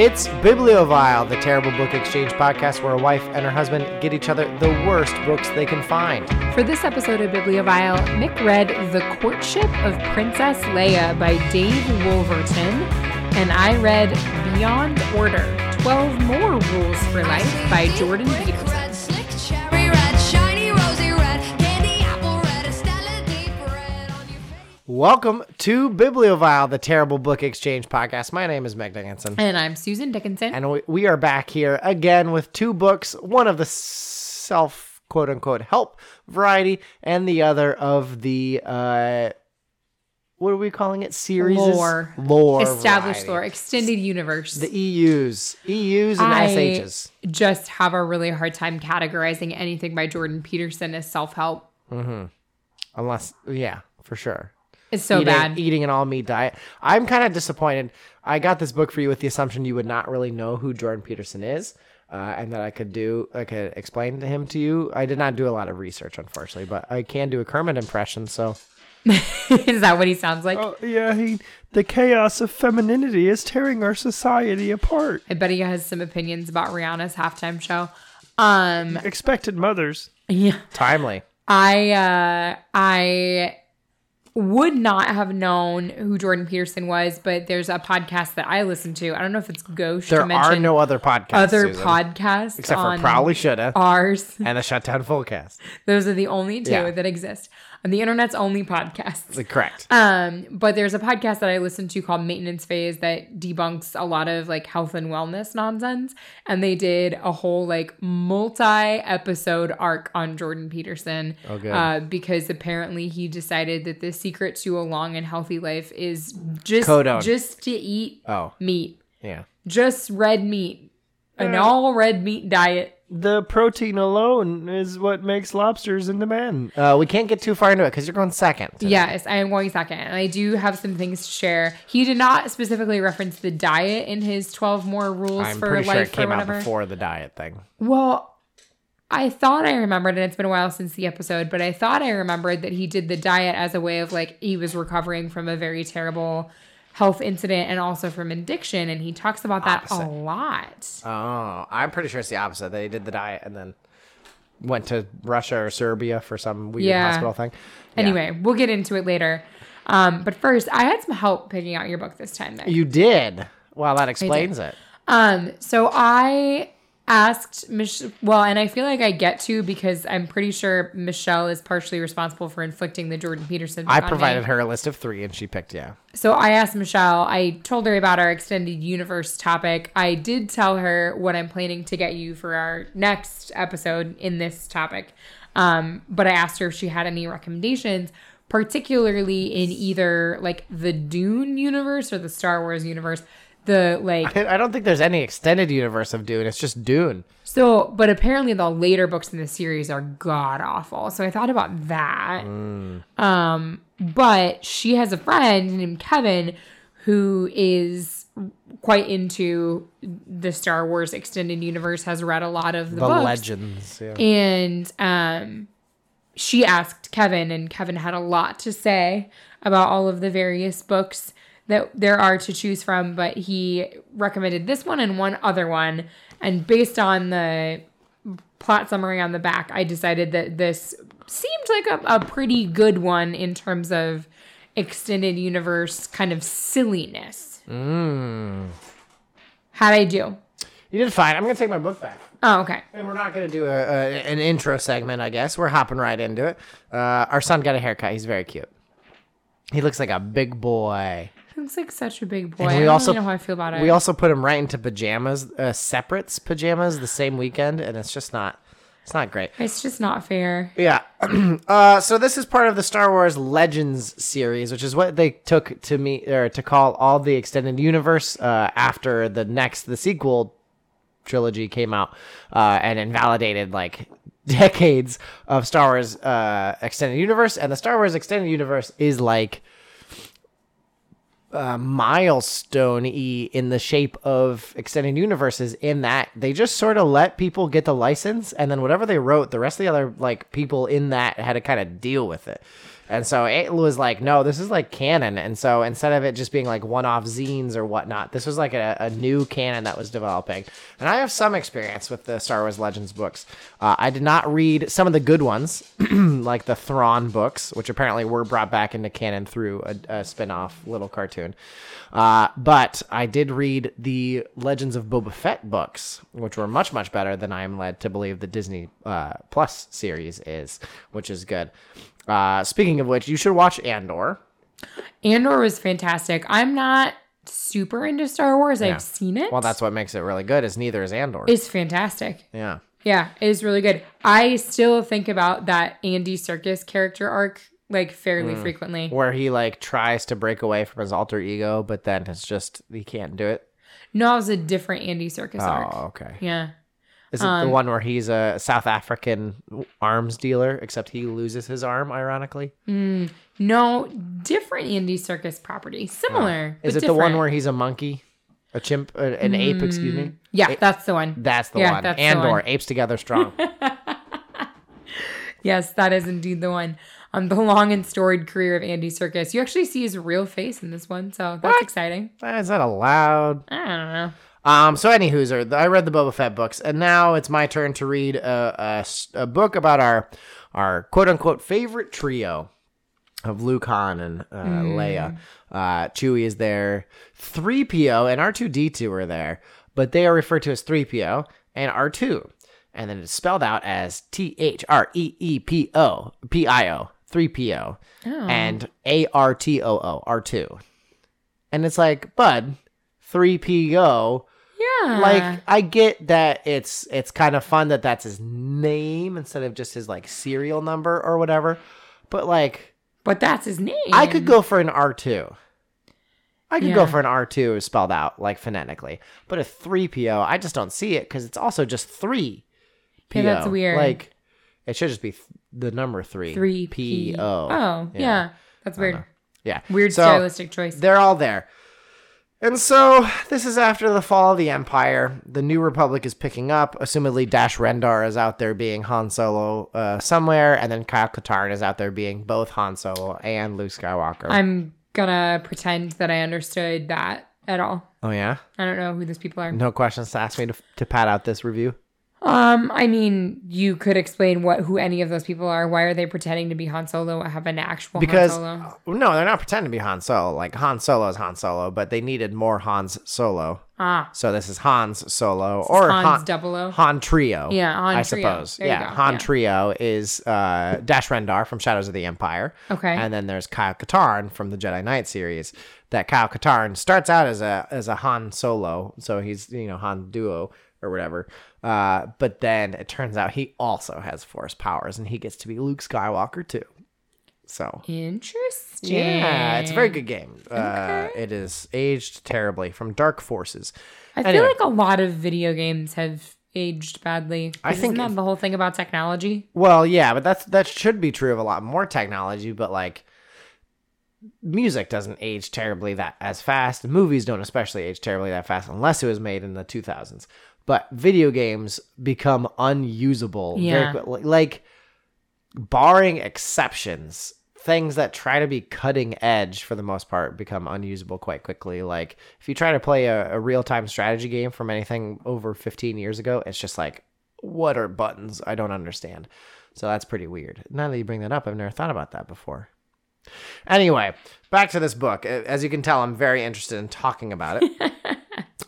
It's Bibliovile, the terrible book exchange podcast where a wife and her husband get each other the worst books they can find. For this episode of Bibliovile, Mick read The Courtship of Princess Leia by Dave Wolverton, and I read Beyond Order 12 More Rules for Life by Jordan Peterson. Welcome to Bibliovile, the terrible book exchange podcast. My name is Meg Dickinson. And I'm Susan Dickinson. And we, we are back here again with two books, one of the self quote unquote help variety, and the other of the uh what are we calling it? Series Lore. lore, Established variety. lore, extended universe. the EUs, EUs and I SHs. just have a really hard time categorizing anything by Jordan Peterson as self help. Mm-hmm. Unless, yeah, for sure. It's so eating, bad. eating an all meat diet. I'm kind of disappointed. I got this book for you with the assumption you would not really know who Jordan Peterson is, uh, and that I could do, I could explain to him to you. I did not do a lot of research, unfortunately, but I can do a Kermit impression. So Is that what he sounds like? Oh, yeah, he the chaos of femininity is tearing our society apart. I bet he has some opinions about Rihanna's halftime show. Um, Expected mothers. yeah. timely. I uh I would not have known who Jordan Peterson was, but there's a podcast that I listen to. I don't know if it's Gauche There to are no other podcasts, other Susan, podcasts except for probably shoulda ours. and the Shutdown Fullcast. Those are the only two Yeah. that exist on the internet's only podcasts. Correct. Um, but there's a podcast that I listen to called Maintenance Phase that debunks a lot of like health and wellness nonsense. And they did a whole like multi episode arc on Jordan Peterson. Oh, good. Uh, because apparently he decided that the secret to a long and healthy life is just Codone. just to eat oh, meat, yeah. just red meat, an Uh, all red meat diet. The protein alone is what makes lobsters into men. Uh, we can't get too far into it because you're going second. today. Yes, I am going second. And I do have some things to share. He did not specifically reference the diet in his 12 more rules I'm for pretty life sure it came or out whatever. before the diet thing. Well, I thought I remembered, and it's been a while since the episode, but I thought I remembered that he did the diet as a way of like he was recovering from a very terrible health incident and also from addiction. And he talks about that Opposite. a lot. Oh, I'm pretty sure it's the opposite. They did the diet and then went to Russia or Serbia for some weird Yeah. hospital thing. Yeah. Anyway, we'll get into it later. Um, but first, I had some help picking out your book this time. Nick. you did. Well, that explains it. Um, so I asked Michelle, well, and I feel like I get to because I'm pretty sure Michelle is partially responsible for inflicting the Jordan Peterson. I on me. provided her a list of three, and she picked yeah. So I asked Michelle, I told her about our extended universe topic. I did tell her what I'm planning to get you for our next episode in this topic. Um, but I asked her if she had any recommendations, particularly in either like the Dune universe or the Star Wars universe. The like I don't think there's any extended universe of Dune. It's just Dune. so, but apparently the later books in the series are god awful. So I thought about that. Um, but she has a friend named Kevin who is quite into the Star Wars extended universe, has read a lot of the, The books. legends. Yeah. And um, she asked Kevin, and Kevin had a lot to say about all of the various books that there are to choose from. But he recommended this one and one other one. And based on the plot summary on the back, I decided that this seemed like a, a pretty good one in terms of extended universe kind of silliness. How'd I do? You did fine. I'm gonna take my book back. Oh, okay. And we're not gonna do a, a an intro segment. I guess we're hopping right into it. Uh, our son got a haircut. He's very cute. He looks like a big boy. Looks like such a big boy. And I we don't also really know how I feel about it. We also put him right into pajamas, uh, separates pajamas the same weekend, and it's just not. It's not great. It's just not fair. Yeah. uh, so this is part of the Star Wars Legends series, which is what they took to me or to call all the extended universe uh, after the next the sequel trilogy came out uh, and invalidated like decades of Star Wars uh, extended universe, and the Star Wars extended universe is like uh, milestone in the shape of extended universes in that they just sort of let people get the license and then whatever they wrote the rest of the other like people in that had to kind of deal with it and so it was like no this is like canon and so instead of it just being like one-off zines or whatnot this was like a, a new canon that was developing and i have some experience with the star wars legends books uh, i did not read some of the good ones like the Thrawn books, which apparently were brought back into canon through a, a spin-off little cartoon. Uh, but I did read the Legends of Boba Fett books, which were much much better than I am led to believe the Disney uh, Plus series is, which is good. Uh, speaking of which, you should watch Andor. Andor was fantastic. I'm not super into Star Wars. Yeah. I've seen it. Well, that's what makes it really good. Is neither is Andor. it's fantastic. yeah. Yeah, it is really good. I still think about that Andy Serkis character arc like fairly Hmm. frequently. Where he like tries to break away from his alter ego, but then it's just he can't do it. No, it was a different Andy Serkis arc. Oh, okay. Yeah. Is it the one where he's a South African arms dealer, except he loses his arm, ironically? No, different Andy Serkis property. Similar. Is but it the one where he's a monkey? A chimp? uh, An ape, excuse me? Yeah, A- that's the one. that's the yeah, one. that's the Andor, one. apes together strong. Yes, that is indeed the one. Um, the long and storied career of Andy Serkis. You actually see his real face in this one, so that's What? exciting. Is that allowed? I don't know. Um, so any hooser, I read the Boba Fett books, and now it's my turn to read a a book about our our quote unquote favorite trio of Luke Han and uh, Leia. Uh, Chewie is there, three PO and R two D two are there, but they are referred to as three PO and R two, and then it's spelled out as T H R E E P O P I O three PO and A R T O O R two, and it's like Bud. 3PO Yeah. like I get that it's it's kind of fun that that's his name instead of just his like serial number or whatever. But like but that's his name. I could go for an R2. I could go for an R2 spelled out like phonetically. But a 3PO, I just don't see it cuz it's also just 3 Yeah, that's weird. Like it should just be th- the number 3. 3 P O. Oh, yeah. That's weird. Yeah. Weird So- stylistic choice. they're all there. And so this is after the fall of the Empire. The New Republic is picking up. Assumedly, Dash Rendar is out there being Han Solo uh, somewhere, and then Kyle Katarn is out there being both Han Solo and Luke Skywalker. I'm gonna pretend that I understood that at all. oh yeah, I don't know who these people are. no questions to ask me to, to pad out this review. Um, I mean, you could explain what who any of those people are. Why are they pretending to be Han Solo? Have an actual Because Han Solo? no, they're not pretending to be Han Solo. Like Han Solo is Han Solo, but they needed more Hans Solo. Ah, So this is Hans Solo or Hans Han, double O. Han Trio. Yeah, Han I Trio. suppose. There yeah, Han yeah. Trio is uh, Dash Rendar from Shadows of the Empire. Okay. And then there's Kyle Katarn from the Jedi Knight series. That Kyle Katarn starts out as a as a Han Solo, so he's you know Han Duo or whatever. Uh, but then it turns out he also has Force powers, and he gets to be Luke Skywalker too. So Interesting. yeah, it's a very good game. Uh, it is aged terribly from Dark Forces. I Anyway. feel like a lot of video games have aged badly. I think isn't that the whole thing about technology? Well, yeah, but that's that should be true of a lot more technology, but like music doesn't age terribly that as fast. Movies don't especially age terribly that fast unless it was made in the 2000s. But video games become unusable Yeah. quickly. Like barring exceptions, things that try to be cutting edge for the most part become unusable quite quickly. Like if you try to play a, a real-time strategy game from anything over 15 years ago, it's just like what are buttons? I don't understand. So that's pretty weird. Now that you bring that up, I've never thought about that before. Anyway, back to this book. As you can tell, I'm very interested in talking about it.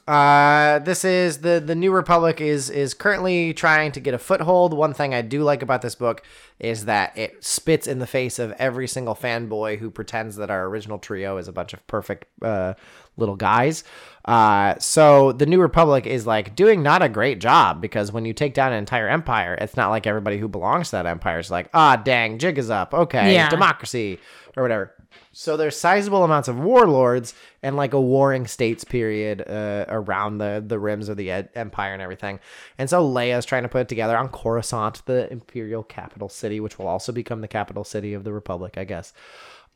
uh, this is the the New Republic is is currently trying to get a foothold. One thing I do like about this book is that it spits in the face of every single fanboy who pretends that our original trio is a bunch of perfect uh, little guys. Uh, so the New Republic is like doing not a great job because when you take down an entire empire, it's not like everybody who belongs to that empire is like, ah, dang, jig is up. Okay, Yeah. democracy or whatever. So there's sizable amounts of warlords and like a warring states period uh, around the the rims of the ed- empire and everything. And so Leia's trying to put it together on Coruscant, the imperial capital city, which will also become the capital city of the Republic, I guess.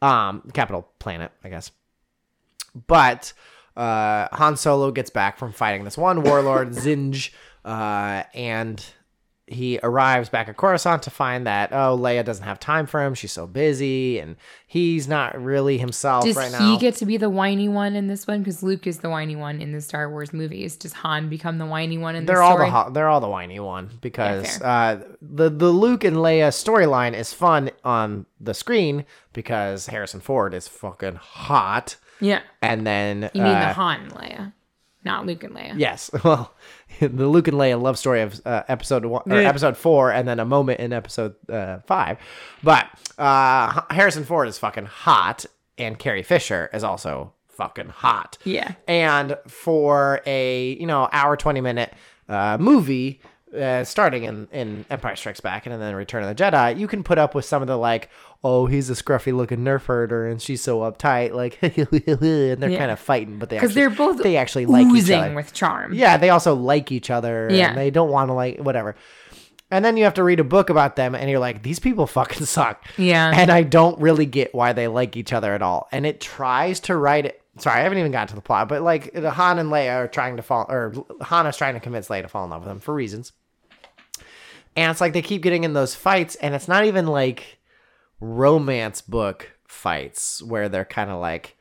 Um, capital planet, I guess. But uh, Han Solo gets back from fighting this one warlord, Zsinj, uh, and he arrives back at Coruscant to find that oh Leia doesn't have time for him. She's so busy, and he's not really himself Does right now. Does he get to be the whiny one in this one? Because Luke is the whiny one in the Star Wars movies. Does Han become the whiny one in they're this all story? the they're all the whiny one because fair. uh, the the Luke and Leia storyline is fun on the screen because Harrison Ford is fucking hot, yeah. and then You mean uh, the Han and Leia, not Luke and Leia. Yes, well, the Luke and Leia love story of uh, episode one or Yeah. episode four, and then a moment in episode uh, five. But uh, Harrison Ford is fucking hot, and Carrie Fisher is also fucking hot. Yeah. And for a you know hour twenty minute uh, movie. Uh, starting in, in Empire Strikes Back and then Return of the Jedi, you can put up with some of the like, oh, he's a scruffy looking nerf herder and she's so uptight, like, and they're Yeah. kind of fighting, but they because they're both they actually like each other. with charm. Yeah, they also like each other. Yeah. And they don't want to like whatever. And then you have to read a book about them and you're like, these people fucking suck. Yeah. And I don't really get why they like each other at all. And it tries to write it. Sorry, I haven't even gotten to the plot, but like the Han and Leia are trying to fall, or Han is trying to convince Leia to fall in love with him for reasons. And it's like they keep getting in those fights, and it's not even like romance book fights where they're kind of like,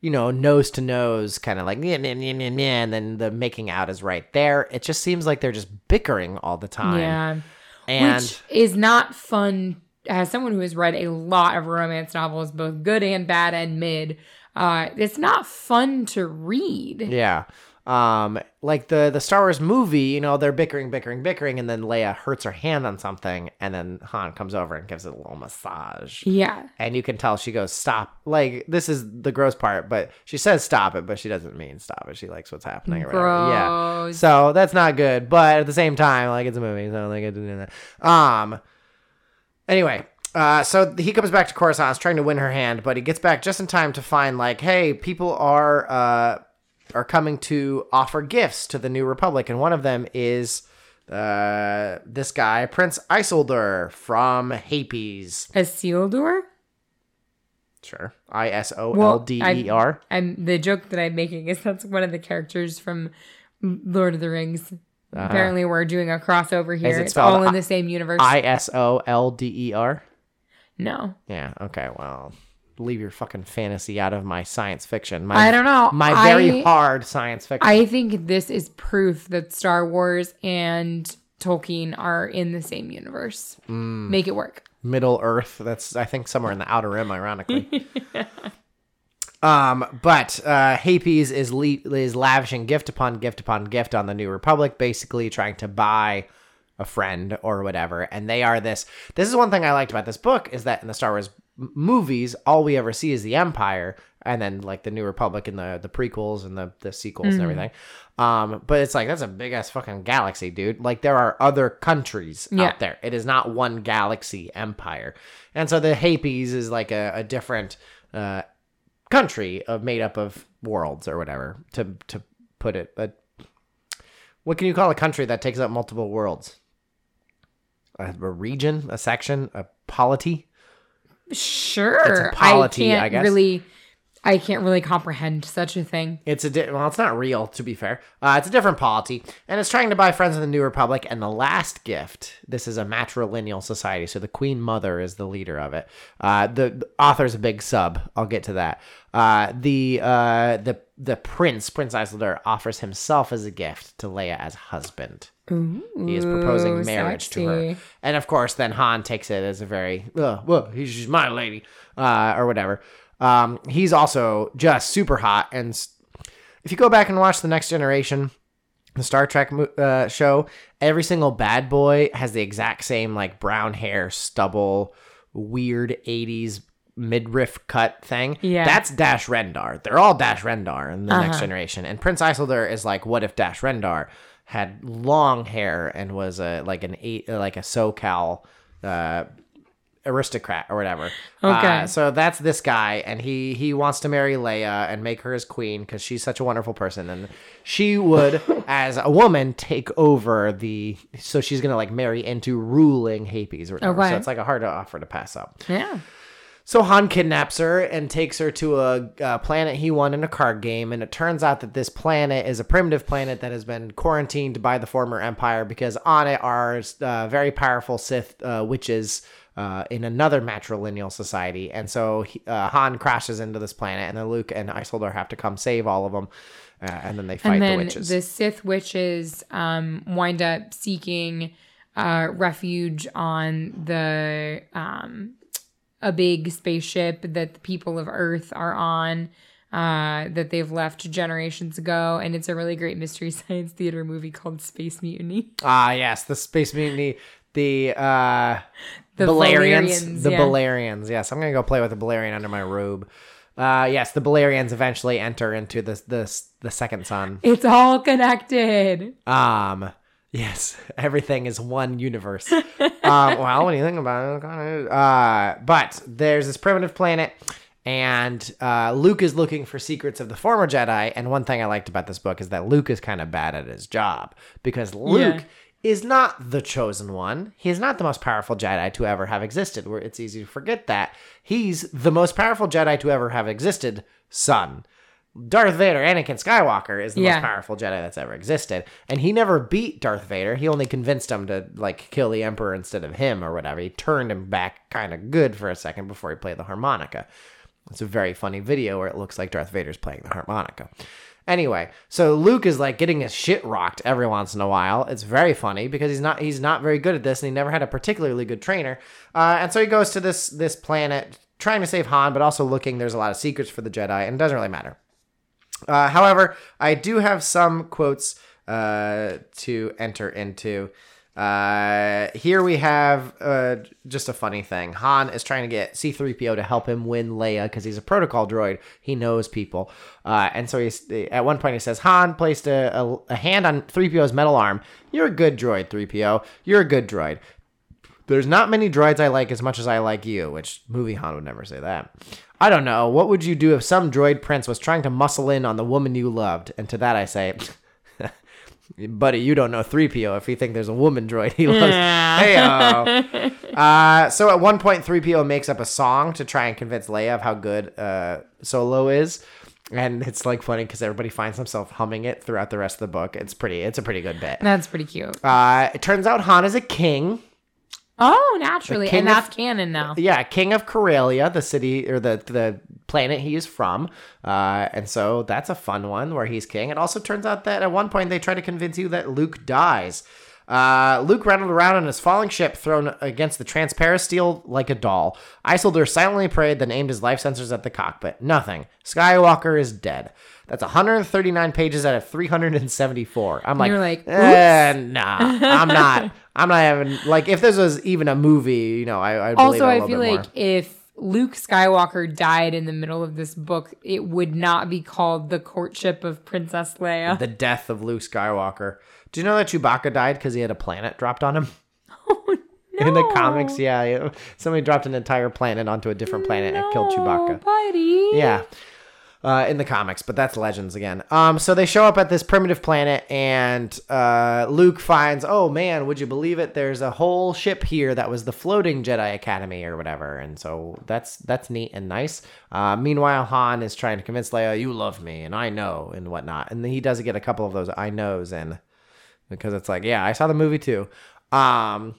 you know, nose to nose, kind of like, "Nyeh, nyeh, nyeh, nyeh, nyeh," and then the making out is right there. It just seems like they're just bickering all the time. Yeah. And Which is not fun. As someone who has read a lot of romance novels, both good and bad and mid, uh, it's not fun to read. yeah. Um, like the the Star Wars movie, you know, they're bickering, bickering, bickering, and then Leia hurts her hand on something, and then Han comes over and gives it a little massage. Yeah. and you can tell she goes stop like this is the gross part but she says stop it but she doesn't mean stop it she likes what's happening or whatever yeah so that's not good but at the same time like it's a movie so I like it didn't know that. um anyway uh, so he comes back to Coruscant, trying to win her hand, but he gets back just in time to find like, hey, people are uh, are coming to offer gifts to the New Republic, and one of them is uh, this guy, Prince Isolder from Hapes. Door? Sure. I S O L D E R. I'm the joke that I'm making is that's one of the characters from Lord of the Rings. Apparently, we're doing a crossover here. Uh-huh. it It's all in the same universe. I S O L D E R. no, Yeah. Okay. Well, leave your fucking fantasy out of my science fiction. My, I don't know. My very I- hard science fiction. I think this is proof that Star Wars and Tolkien are in the same universe. Mm. Make it work. Middle Earth. That's I think somewhere in the outer rim, ironically. um, but uh, Hapes is le- is lavishing gift upon gift upon gift on the New Republic, basically trying to buy a friend or whatever. And they are this. This is one thing I liked about this book is that in the Star Wars movies, all we ever see is the Empire, and then like the New Republic and the the prequels and the the sequels and everything. Um, but it's like that's a big ass fucking galaxy, dude. Like there are other countries Yeah. out there. It is not one galaxy empire. And so the Hapes is like a, a different uh, country of made up of worlds or whatever to to put it. But what can you call a country that takes up multiple worlds? A, a region, a section, a polity. Sure. polity, I can't I guess. really I can't really comprehend such a thing. It's a di- well, it's not real to be fair. Uh, it's a different polity, and it's trying to buy friends of the New Republic. And the last gift, this is a matrilineal society, so the Queen Mother is the leader of it. Uh, the, the author's a big sub. I'll get to that. Uh, the uh, the the prince, Prince Isolder, offers himself as a gift to Leia as husband. He is proposing Ooh, marriage to her, and of course, then Han takes it as a very, well, he's she's my lady, uh, or whatever. Um, he's also just super hot, and if you go back and watch the Next Generation, the Star Trek uh, show, every single bad boy has the exact same like brown hair, stubble, weird '80s midriff cut thing. Yeah. that's Dash Rendar. They're all Dash Rendar in the Next Generation, and Prince Isolder is like, what if Dash Rendar had long hair and was a like an eight like a SoCal. Uh, aristocrat or whatever. Okay. Uh, so that's this guy, and he he wants to marry Leia and make her his queen because she's such a wonderful person, and she would, as a woman, take over the. So she's gonna like marry into ruling Hapes or whatever. Okay. So it's like a hard offer to pass up. Yeah. So Han kidnaps her and takes her to a, uh planet he won in a card game, and it turns out that this planet is a primitive planet that has been quarantined by the former Empire because on it are uh, very powerful Sith uh, witches uh, in another matrilineal society, and so he, uh, Han crashes into this planet, and then Luke and Isolder have to come save all of them, uh, and then they fight and then the witches. the Sith witches um, wind up seeking uh, refuge on the um, a big spaceship that the people of Earth are on. Uh, that they've left generations ago, and it's a really great mystery science theater movie called Space Mutiny. Ah, yes, the space mutiny, the uh, The Balarians, Valerians, the yeah. Balerians. Yes, I'm gonna go play with a Balarian under my robe. Uh, yes, the Balarians eventually enter into the the the second sun. It's all connected. Um, yes, everything is one universe. um, well, when you think about it, uh, but there's this primitive planet, and uh, Luke is looking for secrets of the former Jedi. And one thing I liked about this book is that Luke is kind of bad at his job because Luke. Yeah. Is not the chosen one. He is not the most powerful Jedi to ever have existed. Where it's easy to forget that he's the most powerful Jedi to ever have existed. Son, Darth Vader, Anakin Skywalker, is the Yeah. most powerful Jedi that's ever existed, and he never beat Darth Vader. He only convinced him to like kill the Emperor instead of him or whatever. He turned him back kind of good for a second before he played the harmonica. It's a very funny video where it looks like Darth Vader's playing the harmonica. Anyway, so Luke is like getting his shit rocked every once in a while. It's very funny because he's not he's not very good at this, and he never had a particularly good trainer. Uh, and so he goes to this this planet trying to save Han, but also looking. There's a lot of secrets for the Jedi, and it doesn't really matter. Uh, however, I do have some quotes uh, to enter into. Uh, here we have uh, just a funny thing. Han is trying to get C3PO to help him win Leia because he's a protocol droid. He knows people. Uh, and so he's at one point he says, Han placed a, a, a hand on 3PO's metal arm. You're a good droid, 3PO. You're a good droid. There's not many droids I like as much as I like you, which movie Han would never say that. I don't know. What would you do if some droid prince was trying to muscle in on the woman you loved? And to that I say, buddy, you don't know 3PO if you think there's a woman droid he loves. Hey, uh, so at one point, 3PO makes up a song to try and convince Leia of how good uh, Solo is. And it's like funny because everybody finds themselves humming it throughout the rest of the book. It's pretty. It's a pretty good bit. That's pretty cute. Uh, it turns out Han is a king. Oh, naturally, and of- that's canon now. Yeah, king of Corellia, the city or the the planet he is from. Uh, and so that's a fun one where he's king. It also turns out that at one point they try to convince you that Luke dies. Uh, Luke rattled around on his falling ship, thrown against the transparent steel like a doll. Isolder silently prayed, then aimed his life sensors at the cockpit. Nothing. Skywalker is dead. That's 139 pages out of 374. I'm like, You're like, eh, nah, I'm not. I'm not having like if this was even a movie, you know, I, I believe Also, I feel like if Luke Skywalker died in the middle of this book, it would not be called the courtship of Princess Leia. the death of Luke Skywalker. Do you know that Chewbacca died because he had a planet dropped on him? Oh, In the comics, yeah, somebody dropped an entire planet onto a different planet and killed Chewbacca. buddy. Yeah. Uh, in the comics, but that's legends again. Um, so they show up at this primitive planet, and uh, Luke finds, oh man, would you believe it? There's a whole ship here that was the floating Jedi Academy or whatever, and so that's that's neat and nice. Uh, meanwhile, Han is trying to convince Leia, you love me, and I know, and whatnot, and he does get a couple of those I knows and because it's like, yeah, I saw the movie too. Um,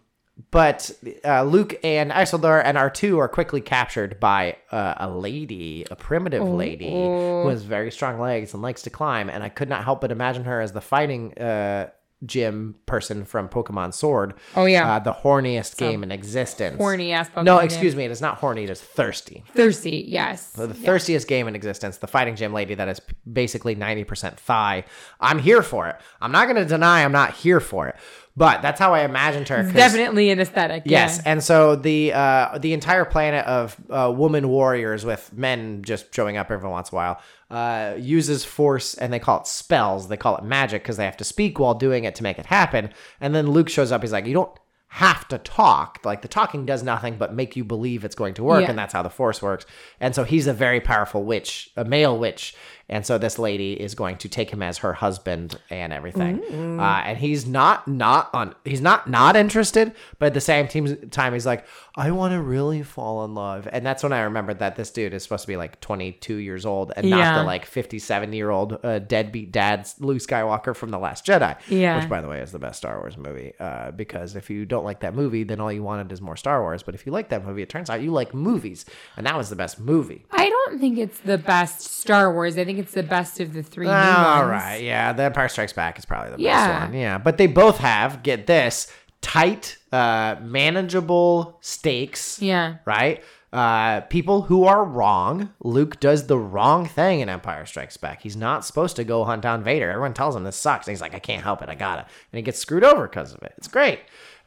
but uh, Luke and Isolder and R2 are quickly captured by uh, a lady, a primitive lady who has very strong legs and likes to climb. And I could not help but imagine her as the fighting uh, gym person from Pokemon Sword. Oh, yeah. uh, the horniest game in existence. Horny ass Pokemon No, game. excuse me. It is not horny. It is thirsty. Thirsty, yes. The thirstiest game in existence, the fighting gym lady that is basically 90% thigh. I'm here for it. I'm not going to deny I'm not here for it. But that's how I imagined her. Definitely an aesthetic. Yes, yeah. and so the uh, the entire planet of uh, woman warriors with men just showing up every once in a while uh, uses force, and they call it spells. They call it magic because they have to speak while doing it to make it happen. And then Luke shows up. He's like, "You don't have to talk. Like the talking does nothing but make you believe it's going to work, Yeah. and that's how the force works." And so he's a very powerful witch, a male witch, and so this lady is going to take him as her husband and everything. Uh, and he's not not on he's not not interested, but at the same team, time he's like, I want to really fall in love, and that's when I remembered that this dude is supposed to be like 22 years old and not Yeah. the like 57 year old uh, deadbeat dad Luke Skywalker from the Last Jedi. Yeah. which by the way is the best Star Wars movie. Uh, because if you don't like that movie, then all you wanted is more Star Wars. But if you like that movie, it turns out you like movies, and that was the best movie. I don't think it's the best Star Wars. I think it's the best of the three. new All right, yeah, The Empire Strikes Back is probably the Yeah. best one. Yeah, but they both have get this tight, uh, manageable stakes. Yeah. right? Uh, people who are wrong. Luke does the wrong thing in Empire Strikes Back. He's not supposed to go hunt down Vader. Everyone tells him this sucks. And he's like, I can't help it. I gotta. And he gets screwed over because of it. It's great.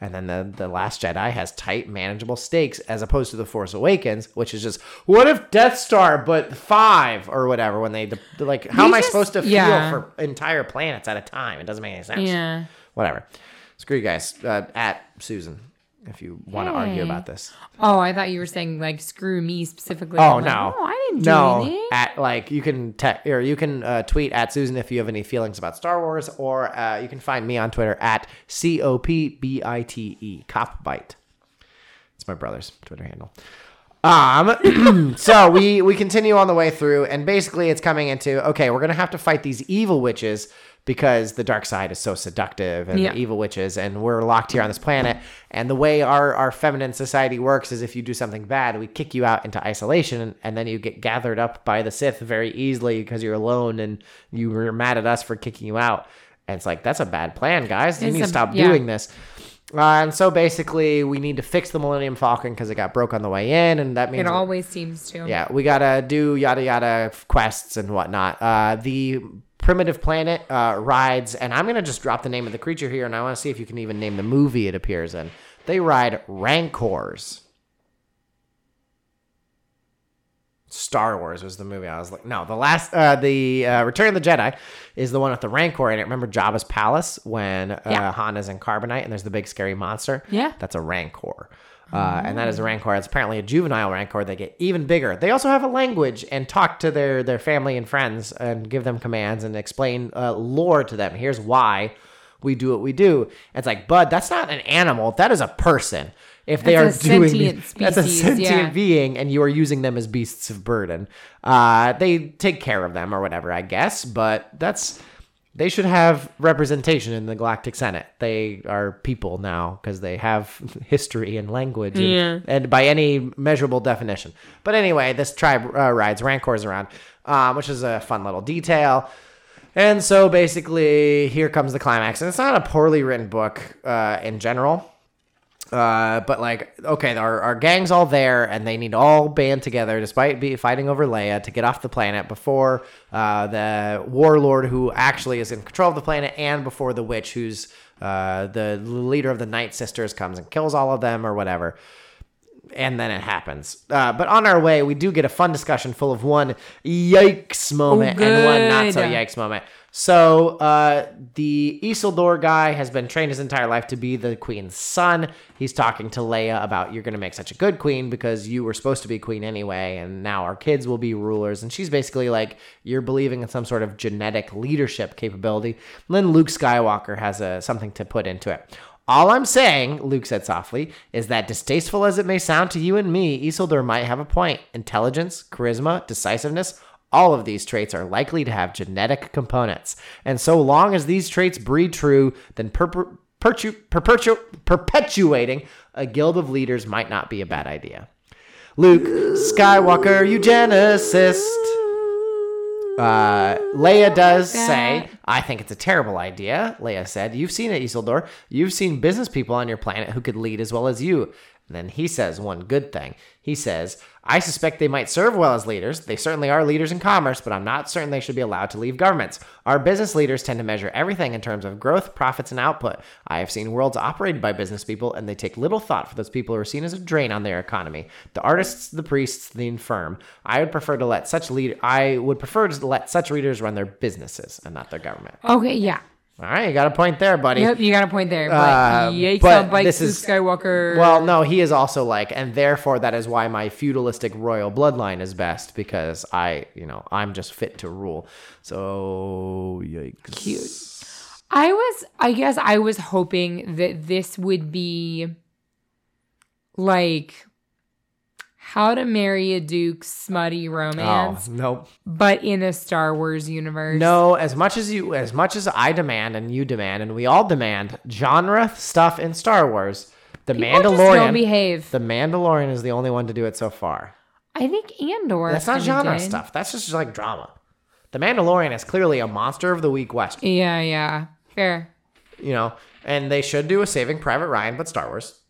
And then the, the Last Jedi has tight, manageable stakes as opposed to The Force Awakens, which is just, what if Death Star, but five or whatever, when they, like, how They am I supposed to feel for entire planets at a time? It doesn't make any sense. Yeah. Whatever. Screw you guys. Uh, at Susan, if you want to argue about this. Oh, I thought you were saying like screw me specifically. Oh I'm like, no! oh, I didn't do no. anything. At like you can te- or you can uh, tweet at Susan if you have any feelings about Star Wars, or uh, you can find me on Twitter at c o p b i t e cop bite. It's my brother's Twitter handle. Um, so we we continue on the way through, and basically it's coming into okay, we're gonna have to fight these evil witches because the dark side is so seductive and Yeah. the evil witches, and we're locked here on this planet. And the way our our feminine society works is if you do something bad, we kick you out into isolation, and, then you get gathered up by the Sith very easily because you're alone and you were mad at us for kicking you out. And it's like that's a bad plan, guys. You It's need to stop yeah. doing this. Uh, and so basically, we need to fix the Millennium Falcon because it got broke on the way in, and that means It always seems to. yeah, we gotta do yada yada quests and whatnot. Uh, the primitive planet uh, rides, and I'm gonna just drop the name of the creature here, and I want to see if you can even name the movie it appears in. They ride Rancors. Star Wars was the movie. I was like, no, the last, uh, the uh, Return of the Jedi is the one with the Rancor in it. Remember Jabba's palace when uh, Yeah. Han is in carbonite and there's the big scary monster? Yeah. That's a Rancor. Uh, and that is a Rancor. It's apparently a juvenile Rancor. They get even bigger. They also have a language and talk to their, their family and friends and give them commands and explain uh, lore to them. Here's why we do what we do. It's like, bud, that's not an animal. That is a person. If they That's are a doing sentient that's a sentient yeah. being, and you are using them as beasts of burden. Uh, they take care of them or whatever, I guess. But that's they should have representation in the Galactic Senate. They are people now because they have history and language, and, Yeah. and by any measurable definition. But anyway, this tribe uh, rides Rancors around, um, which is a fun little detail. And so basically, here comes the climax. And it's not a poorly written book uh, in general. Uh, but like, okay, our, our gang's all there, and they need to all band together, despite be fighting over Leia, to get off the planet before uh, the warlord who actually is in control of the planet, and before the witch who's uh, the leader of the Night Sisters comes and kills all of them or whatever and then it happens. Uh, but on our way, we do get a fun discussion full of one yikes moment and one not so yikes moment. So uh, the Isolder guy has been trained his entire life to be the queen's son. He's talking to Leia about you're going to make such a good queen because you were supposed to be queen anyway, and now our kids will be rulers. And she's basically like you're believing in some sort of genetic leadership capability. And then Luke Skywalker has a something to put into it. All I'm saying, Luke said softly, is that distasteful as it may sound to you and me, Isolder might have a point. Intelligence, charisma, decisiveness, all of these traits are likely to have genetic components. And so long as these traits breed true, then perpetu- perpetu- perpetuating a guild of leaders might not be a bad idea. Luke Skywalker, eugenicist. Uh, Leia does say, I think it's a terrible idea. Leia said, You've seen it, Isolder. You've seen business people on your planet who could lead as well as you. And then he says one good thing. He says, I suspect they might serve well as leaders. They certainly are leaders in commerce, but I'm not certain they should be allowed to leave governments. Our business leaders tend to measure everything in terms of growth, profits, and output. I have seen worlds operated by business people, and they take little thought for those people who are seen as a drain on their economy. The artists, the priests, the infirm. I would prefer to let such lead. I would prefer to let such leaders run their businesses and not their government. Okay, yeah. All right, you got a point there, buddy. Yep, you got a point there. But Uh, yikes but this Luke is- Skywalker. Well, no, he is also like, and therefore that is why my feudalistic royal bloodline is best because I, you know, I'm just fit to rule. So yikes. Cute. I was, I guess, I was hoping that this would be like how to marry a duke smutty Oh romance, nope. but in a Star Wars universe. No, as much as you, as much as I demand and you demand and we all demand genre stuff in Star Wars, the People just don't Mandalorian, behave. the Mandalorian is the only one to do it so far. I think Andor. That's not genre did. stuff. That's just like drama. The Mandalorian is clearly a monster of the week west. Yeah, yeah, fair. you know, and they should do a Saving Private Ryan, but Star Wars.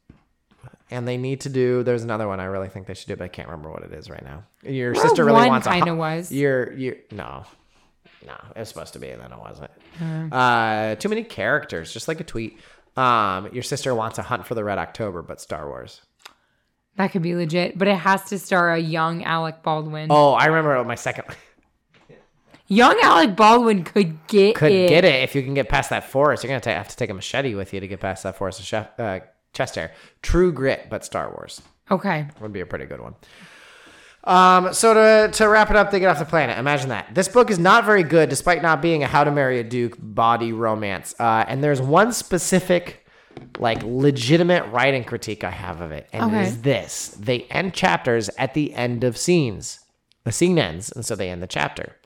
And they need to do. There's another one I really think they should do, but I can't remember what it is right now. Your sister really wants a. kinda was. Your your no, no. It was supposed to be, and then it wasn't. Uh-huh. Uh, too many characters, just like a tweet. Um, your sister wants a Hunt for the Red October, but Star Wars. That could be legit, but it has to star a young Alec Baldwin. Oh, I remember my second Young Alec Baldwin could get could it. get it if you can get past that forest. You're gonna ta- have to take a machete with you to get past that forest of chef, uh, chest hair. True Grit, but Star Wars. Okay. would be a pretty good one. Um, so to to wrap it up, they get off the planet. Imagine that. This book is not very good, despite not being a How to Marry a Duke body romance. Uh, and there's one specific, like legitimate writing critique I have of it, and it Okay. is this: they end chapters at the end of scenes. The scene ends, and so they end the chapter.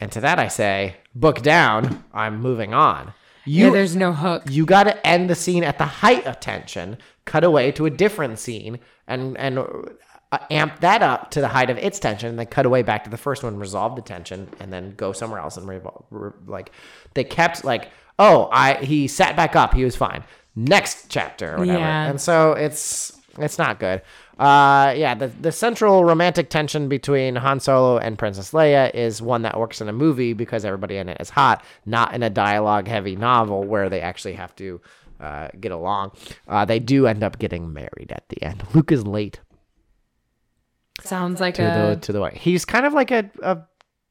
And to that I say, book down. I'm moving on. You yeah, there's no hook. you got to end the scene at the height of tension, cut away to a different scene, and and uh, amp that up to the height of its tension, and then cut away back to the first one, resolve the tension, and then go somewhere else and revol- re- like they kept like oh I he sat back up, he was fine. Next chapter or whatever, Yeah. and so it's it's not good. Uh, yeah, the the central romantic tension between Han Solo and Princess Leia is one that works in a movie because everybody in it is hot, not in a dialogue heavy novel where they actually have to uh, get along. Uh, they do end up getting married at the end. Luke is late Sounds like to a the to the way. He's kind of like a, a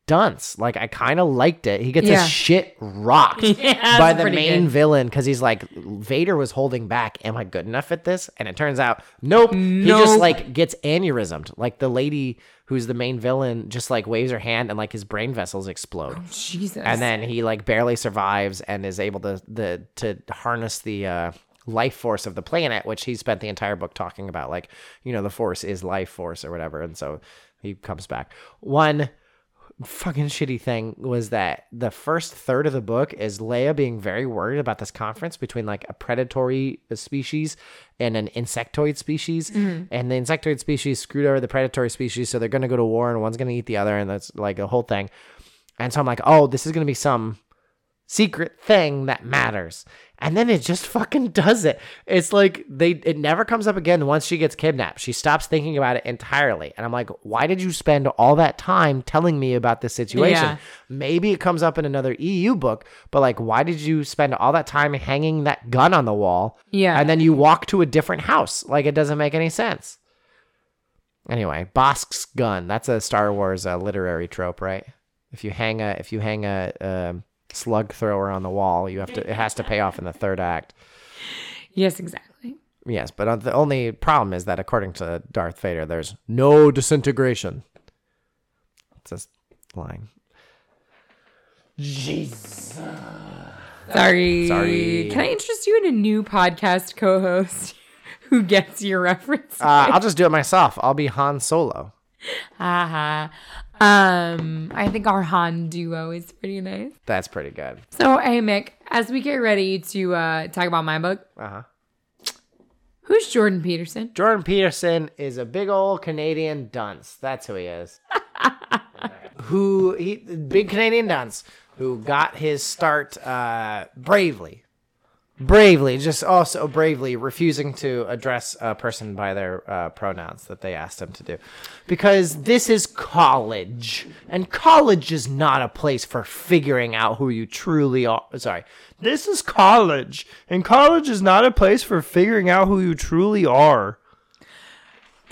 dunce. Like I kind of liked it. He gets Yeah. his shit rocked Yeah, by the main good. villain because he's like Vader was holding back. Am I good enough at this? And it turns out, nope. He just like gets aneurysmed. Like the lady who's the main villain just like waves her hand and like his brain vessels explode. Jesus. and then he like barely survives and is able to the to harness the uh life force of the planet which he spent the entire book talking about like you know the force is life force or whatever and so he comes back one fucking shitty thing was that the first third of the book is Leia being very worried about this conference between like a predatory species and an insectoid species, mm-hmm. and the insectoid species screwed over the predatory species, so they're gonna go to war, and one's gonna eat the other, and that's like a whole thing. And so I'm like, oh, this is gonna be some secret thing that matters. And then it just fucking does it. It's like they it never comes up again once she gets kidnapped. She stops thinking about it entirely. And I'm like, why did you spend all that time telling me about this situation? Yeah. Maybe it comes up in another EU book, but like why did you spend all that time hanging that gun on the wall? Yeah. And then you walk to a different house? Like it doesn't make any sense. Anyway, Bossk's gun. That's a Star Wars uh, literary trope, right? If you hang a if you hang a um slug thrower on the wall, you have to it has to pay off in the third act. yes, exactly. Yes, but uh, the only problem is that according to Darth Vader, there's no disintegration. It's just lying. Jesus. Sorry. Sorry. Can I interest you in a new podcast co-host who gets your reference? Uh, I'll just do it myself. I'll be Han Solo. Haha. Um, I think our Han duo is pretty nice. That's pretty good. So, hey Mick, as we get ready to uh, talk about my book, Uh huh. who's Jordan Peterson? Jordan Peterson is a big old Canadian dunce. That's who he is. who he big Canadian dunce who got his start uh, bravely. Bravely, just also bravely refusing to address a person by their uh, pronouns that they asked him to do. Because this is college. And college is not a place for figuring out who you truly are. Sorry. This is college, and college is not a place for figuring out who you truly are.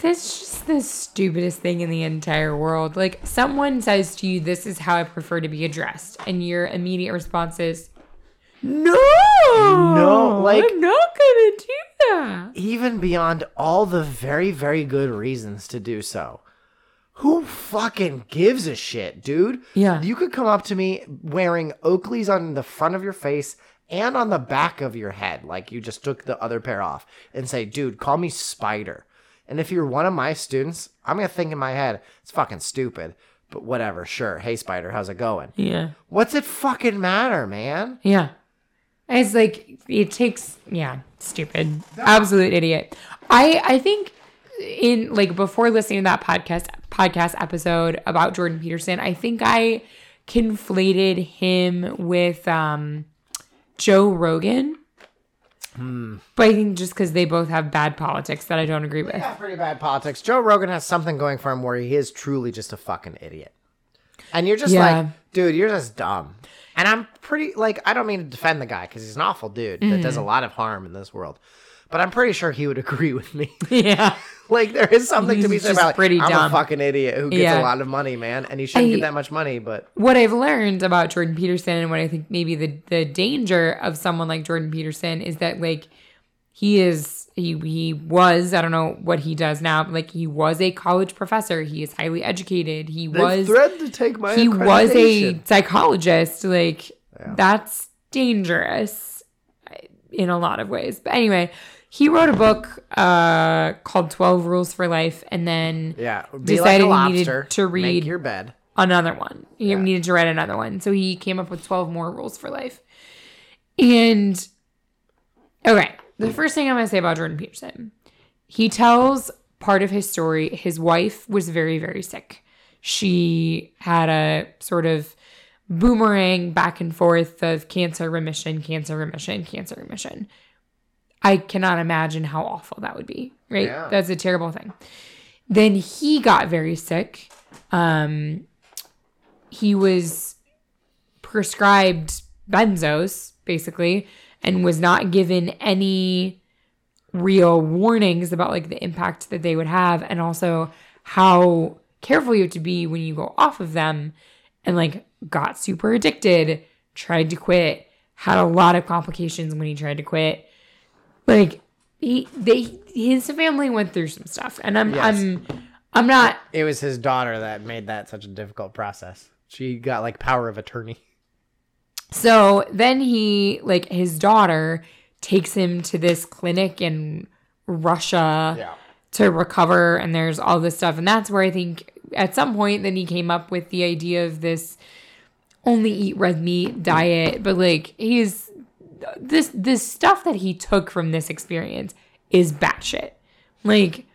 That's just the stupidest thing in the entire world. Like, someone says to you, This is how I prefer to be addressed. And your immediate response is, No, No, like- I'm not gonna do that. even beyond all the very, very good reasons to do so. Who fucking gives a shit, dude? Yeah. You could come up to me wearing Oakleys on the front of your face and on the back of your head, like you just took the other pair off, and say, dude, call me Spider. And if you're one of my students, I'm gonna think in my head, it's fucking stupid. But whatever, sure. Hey, Spider, how's it going? Yeah, What's it fucking matter, man? yeah. It's like it takes yeah, stupid, absolute idiot. I I think in like before listening to that podcast podcast episode about Jordan Peterson, I think I conflated him with um Joe Rogan. Hmm. But I think just because they both have bad politics that I don't agree with. Yeah, pretty bad politics. Joe Rogan has something going for him where he is truly just a fucking idiot. And you're just Yeah. like, dude, you're just dumb. And I'm pretty, like, I don't mean to defend the guy because he's an awful dude that Mm-hmm. does a lot of harm in this world. But I'm pretty sure he would agree with me. Yeah. like, there is something to be said about, like, pretty I'm dumb. a fucking idiot who gets Yeah. a lot of money, man. And he shouldn't I- get that much money, but what I've learned about Jordan Peterson and what I think maybe the the danger of someone like Jordan Peterson is that like he is he he was I don't know what he does now but like he was a college professor. He is highly educated. He was threatened to take my he was a psychologist. Like that's dangerous in a lot of ways. But anyway he wrote a book uh called 12 rules for life and then Yeah, decided like he needed to read your bed. another one. He needed to write another one. So he came up with 12 more rules for life. And okay, the first thing I'm going to say about Jordan Peterson, he tells part of his story. His wife was very, very sick. She had a sort of boomerang back and forth of cancer remission, cancer remission, cancer remission. I cannot imagine how awful that would be, right? Yeah. That's a terrible thing. Then he got very sick. Um, he was prescribed benzos, basically, and was not given any real warnings about like the impact that they would have and also how careful you have to be when you go off of them and like got super addicted tried to quit had a lot of complications when he tried to quit like he they his family went through some stuff and i'm Yes. i'm i'm not It was his daughter that made that such a difficult process. She got like power of attorney. So then he, like, his daughter takes him to this clinic in Russia to recover, and there's all this stuff. And that's where I think at some point then he came up with the idea of this only eat red meat diet. But like, he's this this stuff that he took from this experience is batshit. Like,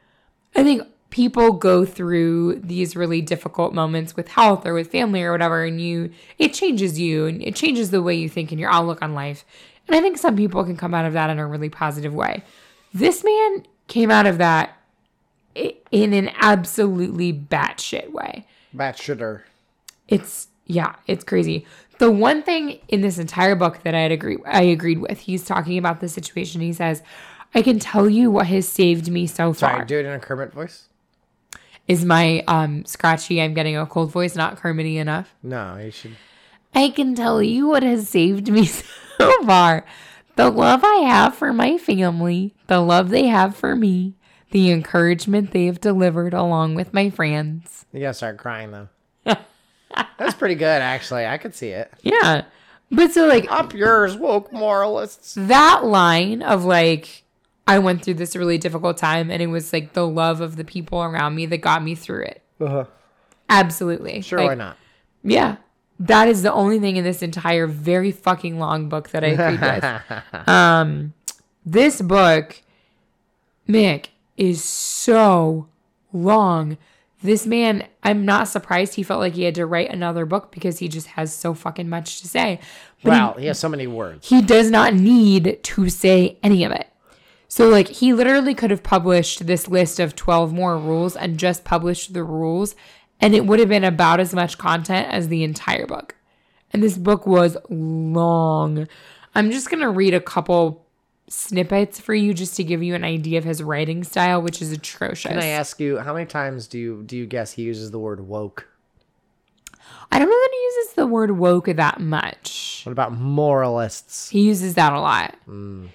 I think people go through these really difficult moments with health or with family or whatever, and you it changes you and it changes the way you think and your outlook on life. And I think some people can come out of that in a really positive way. This man came out of that in an absolutely batshit way. Bat shitter. It's yeah, it's crazy. The one thing in this entire book that I'd agree I agreed with, he's talking about the situation. He says, I can tell you what has saved me so far. Sorry, do it in a Kermit voice. Is my um scratchy, I'm getting a cold voice, not Kermity enough? No, you should. I can tell you what has saved me so far. The love I have for my family, the love they have for me, the encouragement they have delivered along with my friends. You gotta start crying though. That's pretty good, actually. I could see it. Yeah. But so like Up yours, woke moralists. that line of like I went through this really difficult time and it was like the love of the people around me that got me through it. Uh-huh. Absolutely. Sure, Like, why not? Yeah. That is the only thing in this entire very fucking long book that I agreed with. Um this book, Mick, is so long. This man, I'm not surprised he felt like he had to write another book because he just has so fucking much to say. But he- he has so many words. he does not need to say any of it. So, like, he literally could have published this list of 12 more rules and just published the rules, and it would have been about as much content as the entire book. And this book was long. I'm just going to read a couple snippets for you just to give you an idea of his writing style, which is atrocious. Can I ask you how many times do you do you guess he uses the word woke? I don't know that he uses the word woke that much. What about moralists? He uses that a lot. Hmm.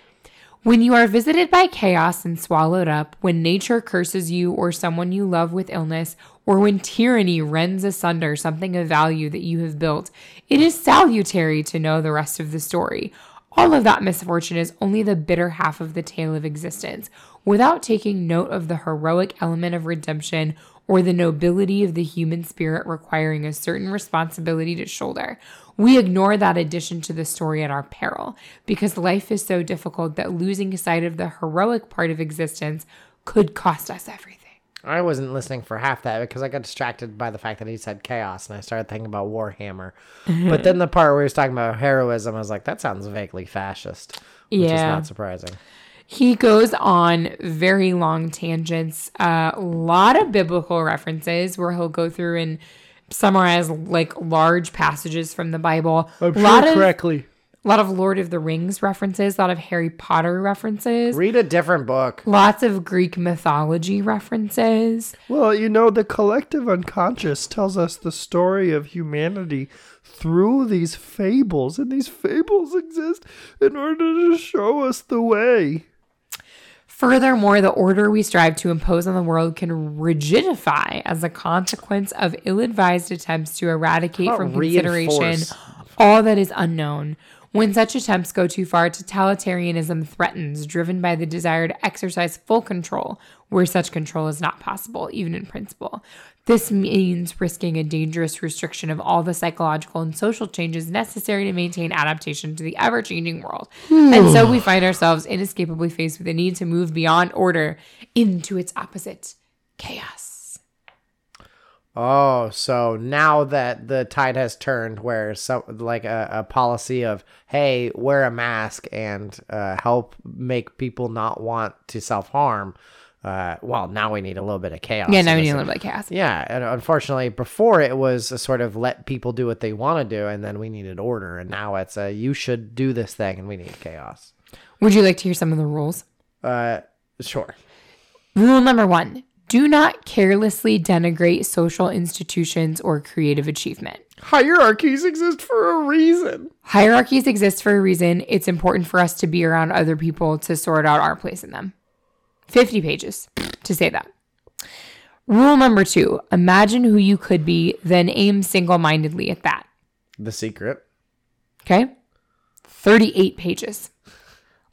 When you are visited by chaos and swallowed up, when nature curses you or someone you love with illness, or when tyranny rends asunder something of value that you have built, it is salutary to know the rest of the story. All of that misfortune is only the bitter half of the tale of existence, without taking note of the heroic element of redemption or the nobility of the human spirit requiring a certain responsibility to shoulder. We ignore that addition to the story at our peril because life is so difficult that losing sight of the heroic part of existence could cost us everything. I wasn't listening for half that because I got distracted by the fact that he said chaos and I started thinking about Warhammer. but then the part where he was talking about heroism, I was like, that sounds vaguely fascist. Which is Yeah. not surprising. He goes on very long tangents, a lot of biblical references where he'll go through and summarize like large passages from the Bible. a lot of correctly. a lot of Lord of the Rings references, a lot of Harry Potter references, Read a different book. lots of Greek mythology references. Well, you know, the collective unconscious tells us the story of humanity through these fables, and these fables exist in order to show us the way. Furthermore, the order we strive to impose on the world can rigidify as a consequence of ill advised attempts to eradicate from about consideration reinforce? all that is unknown. When such attempts go too far, totalitarianism threatens, driven by the desire to exercise full control, where such control is not possible, even in principle. This means risking a dangerous restriction of all the psychological and social changes necessary to maintain adaptation to the ever changing world. and so we find ourselves inescapably faced with the need to move beyond order into its opposite chaos. Oh, so now that the tide has turned, where some like a, a policy of hey, wear a mask and uh, help make people not want to self harm. Uh, well, now we need a little bit of chaos. Yeah, now we need a little bit of chaos. Yeah, and unfortunately, before it was a sort of let people do what they want to do, and then we needed order, and now it's a you should do this thing, and we need chaos. Would you like to hear some of the rules? Uh, sure. Rule number one do not carelessly denigrate social institutions or creative achievement. Hierarchies exist for a reason. Hierarchies exist for a reason. It's important for us to be around other people to sort out our place in them. 50 pages to say that. Rule number two imagine who you could be, then aim single mindedly at that. The secret. Okay? 38 pages.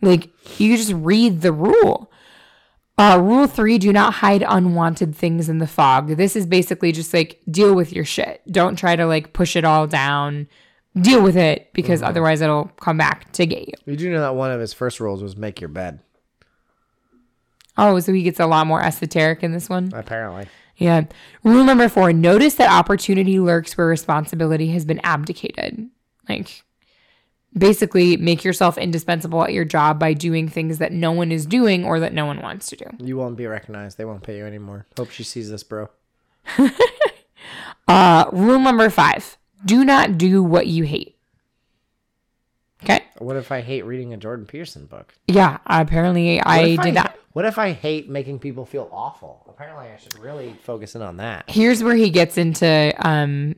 Like, you just read the rule. Uh, rule three do not hide unwanted things in the fog. This is basically just like deal with your shit. Don't try to like push it all down. Deal with it because otherwise it'll come back to get you. You do know that one of his first rules was make your bed. Oh, so he gets a lot more esoteric in this one. Apparently. Yeah. Rule number four notice that opportunity lurks where responsibility has been abdicated. Like, basically, make yourself indispensable at your job by doing things that no one is doing or that no one wants to do. You won't be recognized. They won't pay you anymore. Hope she sees this, bro. Uh, rule number five do not do what you hate. Okay. What if I hate reading a Jordan Peterson book? Yeah. Apparently, I did that. What if I hate making people feel awful? Apparently, I should really focus in on that. Here's where he gets into um,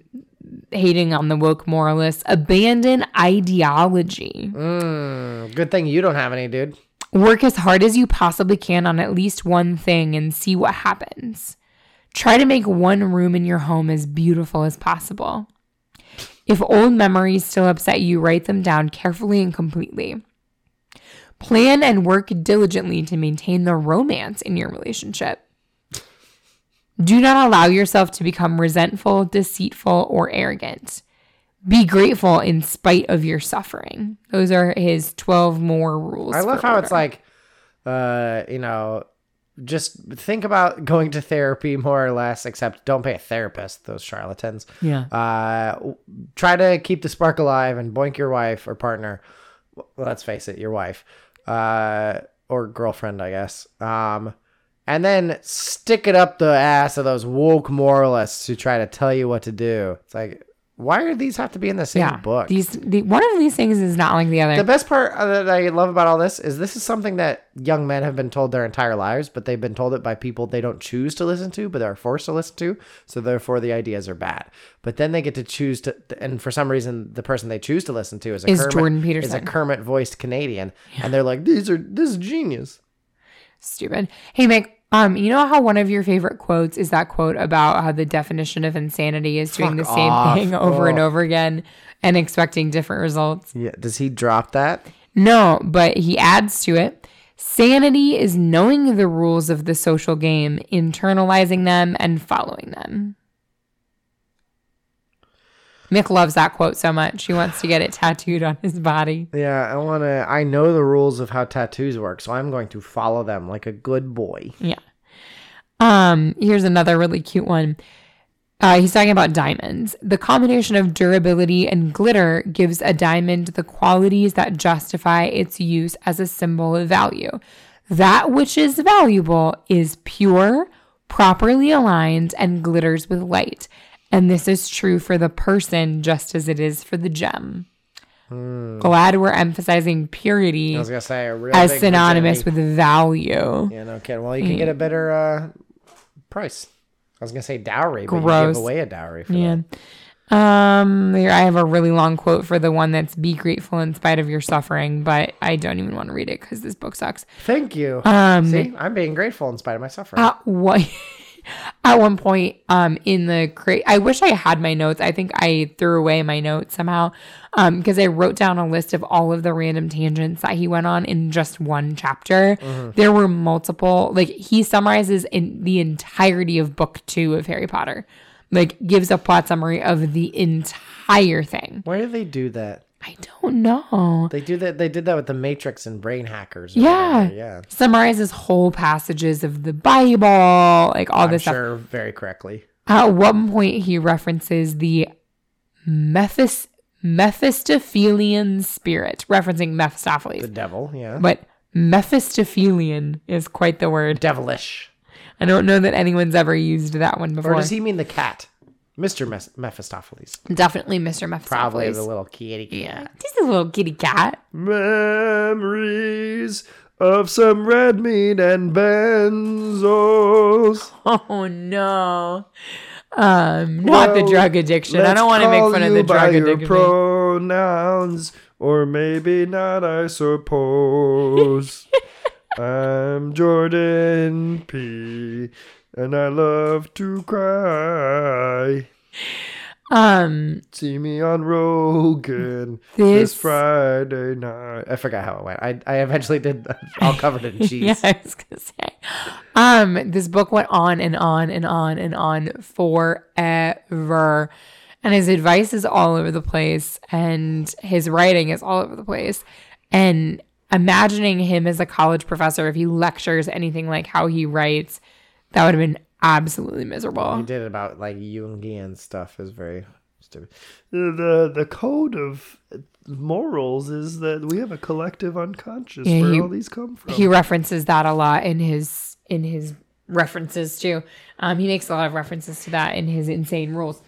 hating on the woke moralists. Abandon ideology. Mm, good thing you don't have any, dude. Work as hard as you possibly can on at least one thing and see what happens. Try to make one room in your home as beautiful as possible. If old memories still upset you, write them down carefully and completely. Plan and work diligently to maintain the romance in your relationship. Do not allow yourself to become resentful, deceitful, or arrogant. Be grateful in spite of your suffering. Those are his 12 more rules. I love how it's like, uh, you know, just think about going to therapy more or less, except don't pay a therapist, those charlatans. Yeah. Uh, try to keep the spark alive and boink your wife or partner. Well, let's face it, your wife, uh, or girlfriend, I guess. Um, and then stick it up the ass of those woke moralists who try to tell you what to do. It's like, Why are these have to be in the same yeah. book? These the, one of these things is not like the other. the best part uh, that I love about all this is this is something that young men have been told their entire lives, but they've been told it by people they don't choose to listen to, but they're forced to listen to. So therefore, the ideas are bad. But then they get to choose to, and for some reason, the person they choose to listen to is a Is Kermit, Jordan is a Kermit voiced Canadian, and they're like, these are this is genius. Stupid. Hey, Mick. Um, you know how one of your favorite quotes is that quote about how the definition of insanity is doing Fuck the same off. thing over and Oh. over again and expecting different results? Yeah, does he drop that? No, but he adds to it. Sanity is knowing the rules of the social game, internalizing them, and following them. Mick loves that quote so much. He wants to get it tattooed on his body. Yeah, I want to. I know the rules of how tattoos work, so I'm going to follow them like a good boy. Yeah. Um, here's another really cute one. Uh, he's talking about diamonds. The combination of durability and glitter gives a diamond the qualities that justify its use as a symbol of value. That which is valuable is pure, properly aligned, and glitters with light. And this is true for the person just as it is for the gem. Glad we're emphasizing purity. I was gonna say as synonymous virginity. with value. Yeah, no kidding. Well, you can get a better uh, price. I was gonna say dowry, but you Gross. give away a dowry for Yeah. that. Um, here I have a really long quote for the one that's be grateful in spite of your suffering, but I don't even want to read it because this book sucks. Thank you. Um, See, I'm being grateful in spite of my suffering. At what at one point, um, in the crate, I wish I had my notes. I think I threw away my notes somehow, um, because I wrote down a list of all of the random tangents that he went on in just one chapter. There were multiple, like he summarizes in the entirety of book two of Harry Potter, like gives a plot summary of the entire thing. Why do they do that? I don't know. They do that. They did that with the Matrix and Brain Hackers. Yeah. whatever, yeah. Summarizes whole passages of the Bible, like all I'm this stuff. sure very correctly. At one point, he references the Mephis- Mephistophelian spirit, referencing Mephistopheles. The devil, yeah. but Mephistophelian is quite the word. Devilish. I don't know that anyone's ever used that one before. Or does he mean the cat, Mes- Mephistopheles? Definitely Mr. Mephistopheles. Probably the little kitty cat. Yeah. Just a little kitty cat. Memories of some red meat and benzos. Oh, no. Um, not the drug addiction. I don't want to make fun of the by drug your addiction. pronouns, or maybe not. I suppose. I'm Jordan P, and I love to cry. um, See me on Rogan This- this Friday night. I forgot how it went. I, I eventually did all covered in cheese. Yeah, I was gonna say. Um, this book went on and on and on and on forever. And his advice is all over the place, and his writing is all over the place. And imagining him as a college professor, if he lectures anything like how he writes, that would have been absolutely miserable. He did about like Jungian stuff is very stupid. The the code of morals is that we have a collective unconscious Yeah, where he- all these come from. he references that a lot in his in his references too. Um, he makes a lot of references to that in his insane rules.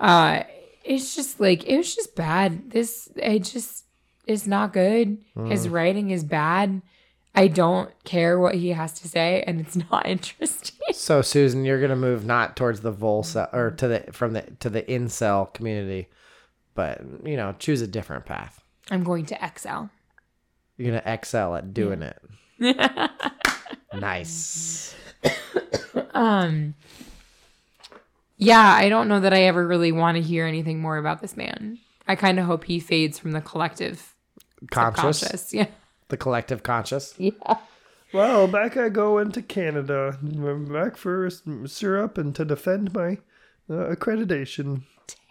Uh, it's just like it was just bad. This it just is not good. His writing is bad. I don't care what he has to say, and it's not interesting. So Susan, you're gonna move not towards the vol or to the from the to the incel community, but you know choose a different path. I'm going to excel. You're gonna excel at doing it. nice. Um, yeah, I don't know that I ever really want to hear anything more about this man. I kind of hope he fades from the collective conscious. Yeah. The collective conscious. Yeah. Well, back I go into Canada. I'm back for s- syrup and to defend my uh, accreditation.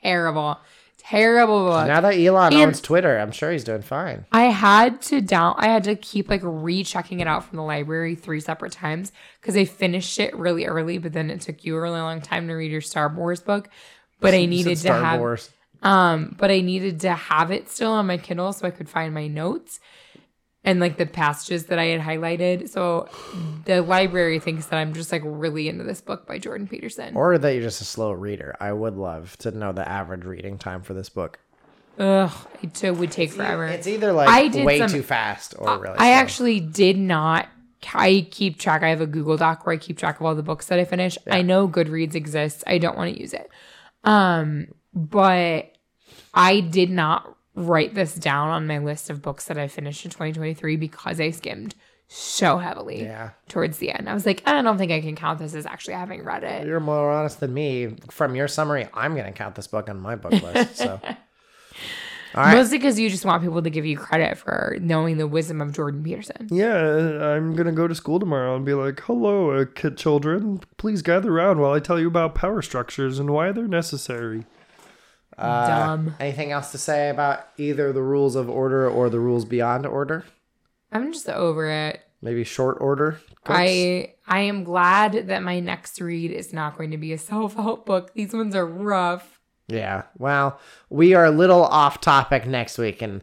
terrible, terrible book. Now that Elon And- owns Twitter, I'm sure he's doing fine. I had to down. I had to keep like rechecking it out from the library three separate times because I finished it really early, but then it took you a really long time to read your Star Wars book. But I needed to Star have Wars. um, but I needed to have it still on my Kindle so I could find my notes. And like the passages that I had highlighted. So the library thinks that I'm just like really into this book by Jordan Peterson. Or that you're just a slow reader. I would love to know the average reading time for this book. Ugh, it uh, would take forever. It's either like I did way some- too fast or really. I slow. actually did not. I keep track. I have a Google Doc where I keep track of all the books that I finish. I know Goodreads exists. I don't want to use it. Um, but I did not write this down on my list of books that I finished in 2023 because I skimmed so heavily Yeah. towards the end. I was like, I don't think I can count this as actually having read it. You're more honest than me. From your summary, I'm going to count this book on my book list. So, all right. Mostly because you just want people to give you credit for knowing the wisdom of Jordan Peterson. Yeah, I'm gonna go to school tomorrow and be like, "Hello, uh, kid children. Please gather around while I tell you about power structures and why they're necessary." Dumb. Uh, anything else to say about either the rules of order or the rules beyond order? I'm just over it. Maybe short order? books? I I am glad that my next read is not going to be a self help book. These ones are rough. Yeah. Well, we are a little off topic next week, and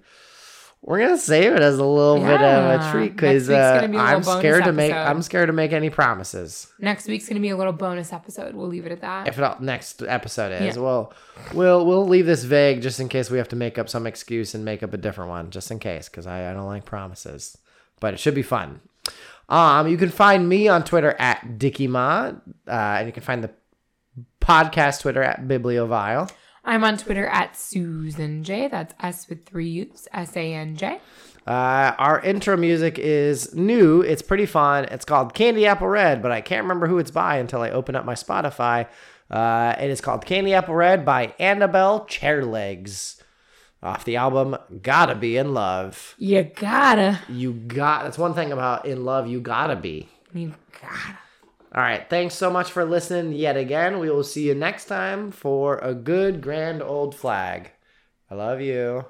we're gonna save it as a little bit of a treat because uh, be I'm scared to make episode. I'm scared to make any promises. Next week's gonna be a little bonus episode. We'll leave it at that. If not, next episode is Yeah. well, we'll we'll leave this vague just in case we have to make up some excuse and make up a different one, just in case, because I, I don't like promises. But it should be fun. Um, you can find me on Twitter at DickieMa, uh, and you can find the podcast Twitter at Bibliovile. I'm on Twitter at Susan J. That's S with three U's. S A N J. Uh, our intro music is new. It's pretty fun. It's called Candy Apple Red, but I can't remember who it's by until I open up my Spotify. Uh, it is called Candy Apple Red by Annabelle Chairlegs off the album Gotta Be in Love. You gotta. You got that's one thing about in love, you gotta be. You gotta. All right, thanks so much for listening yet again. We will see you next time for a good grand old flag. I love you.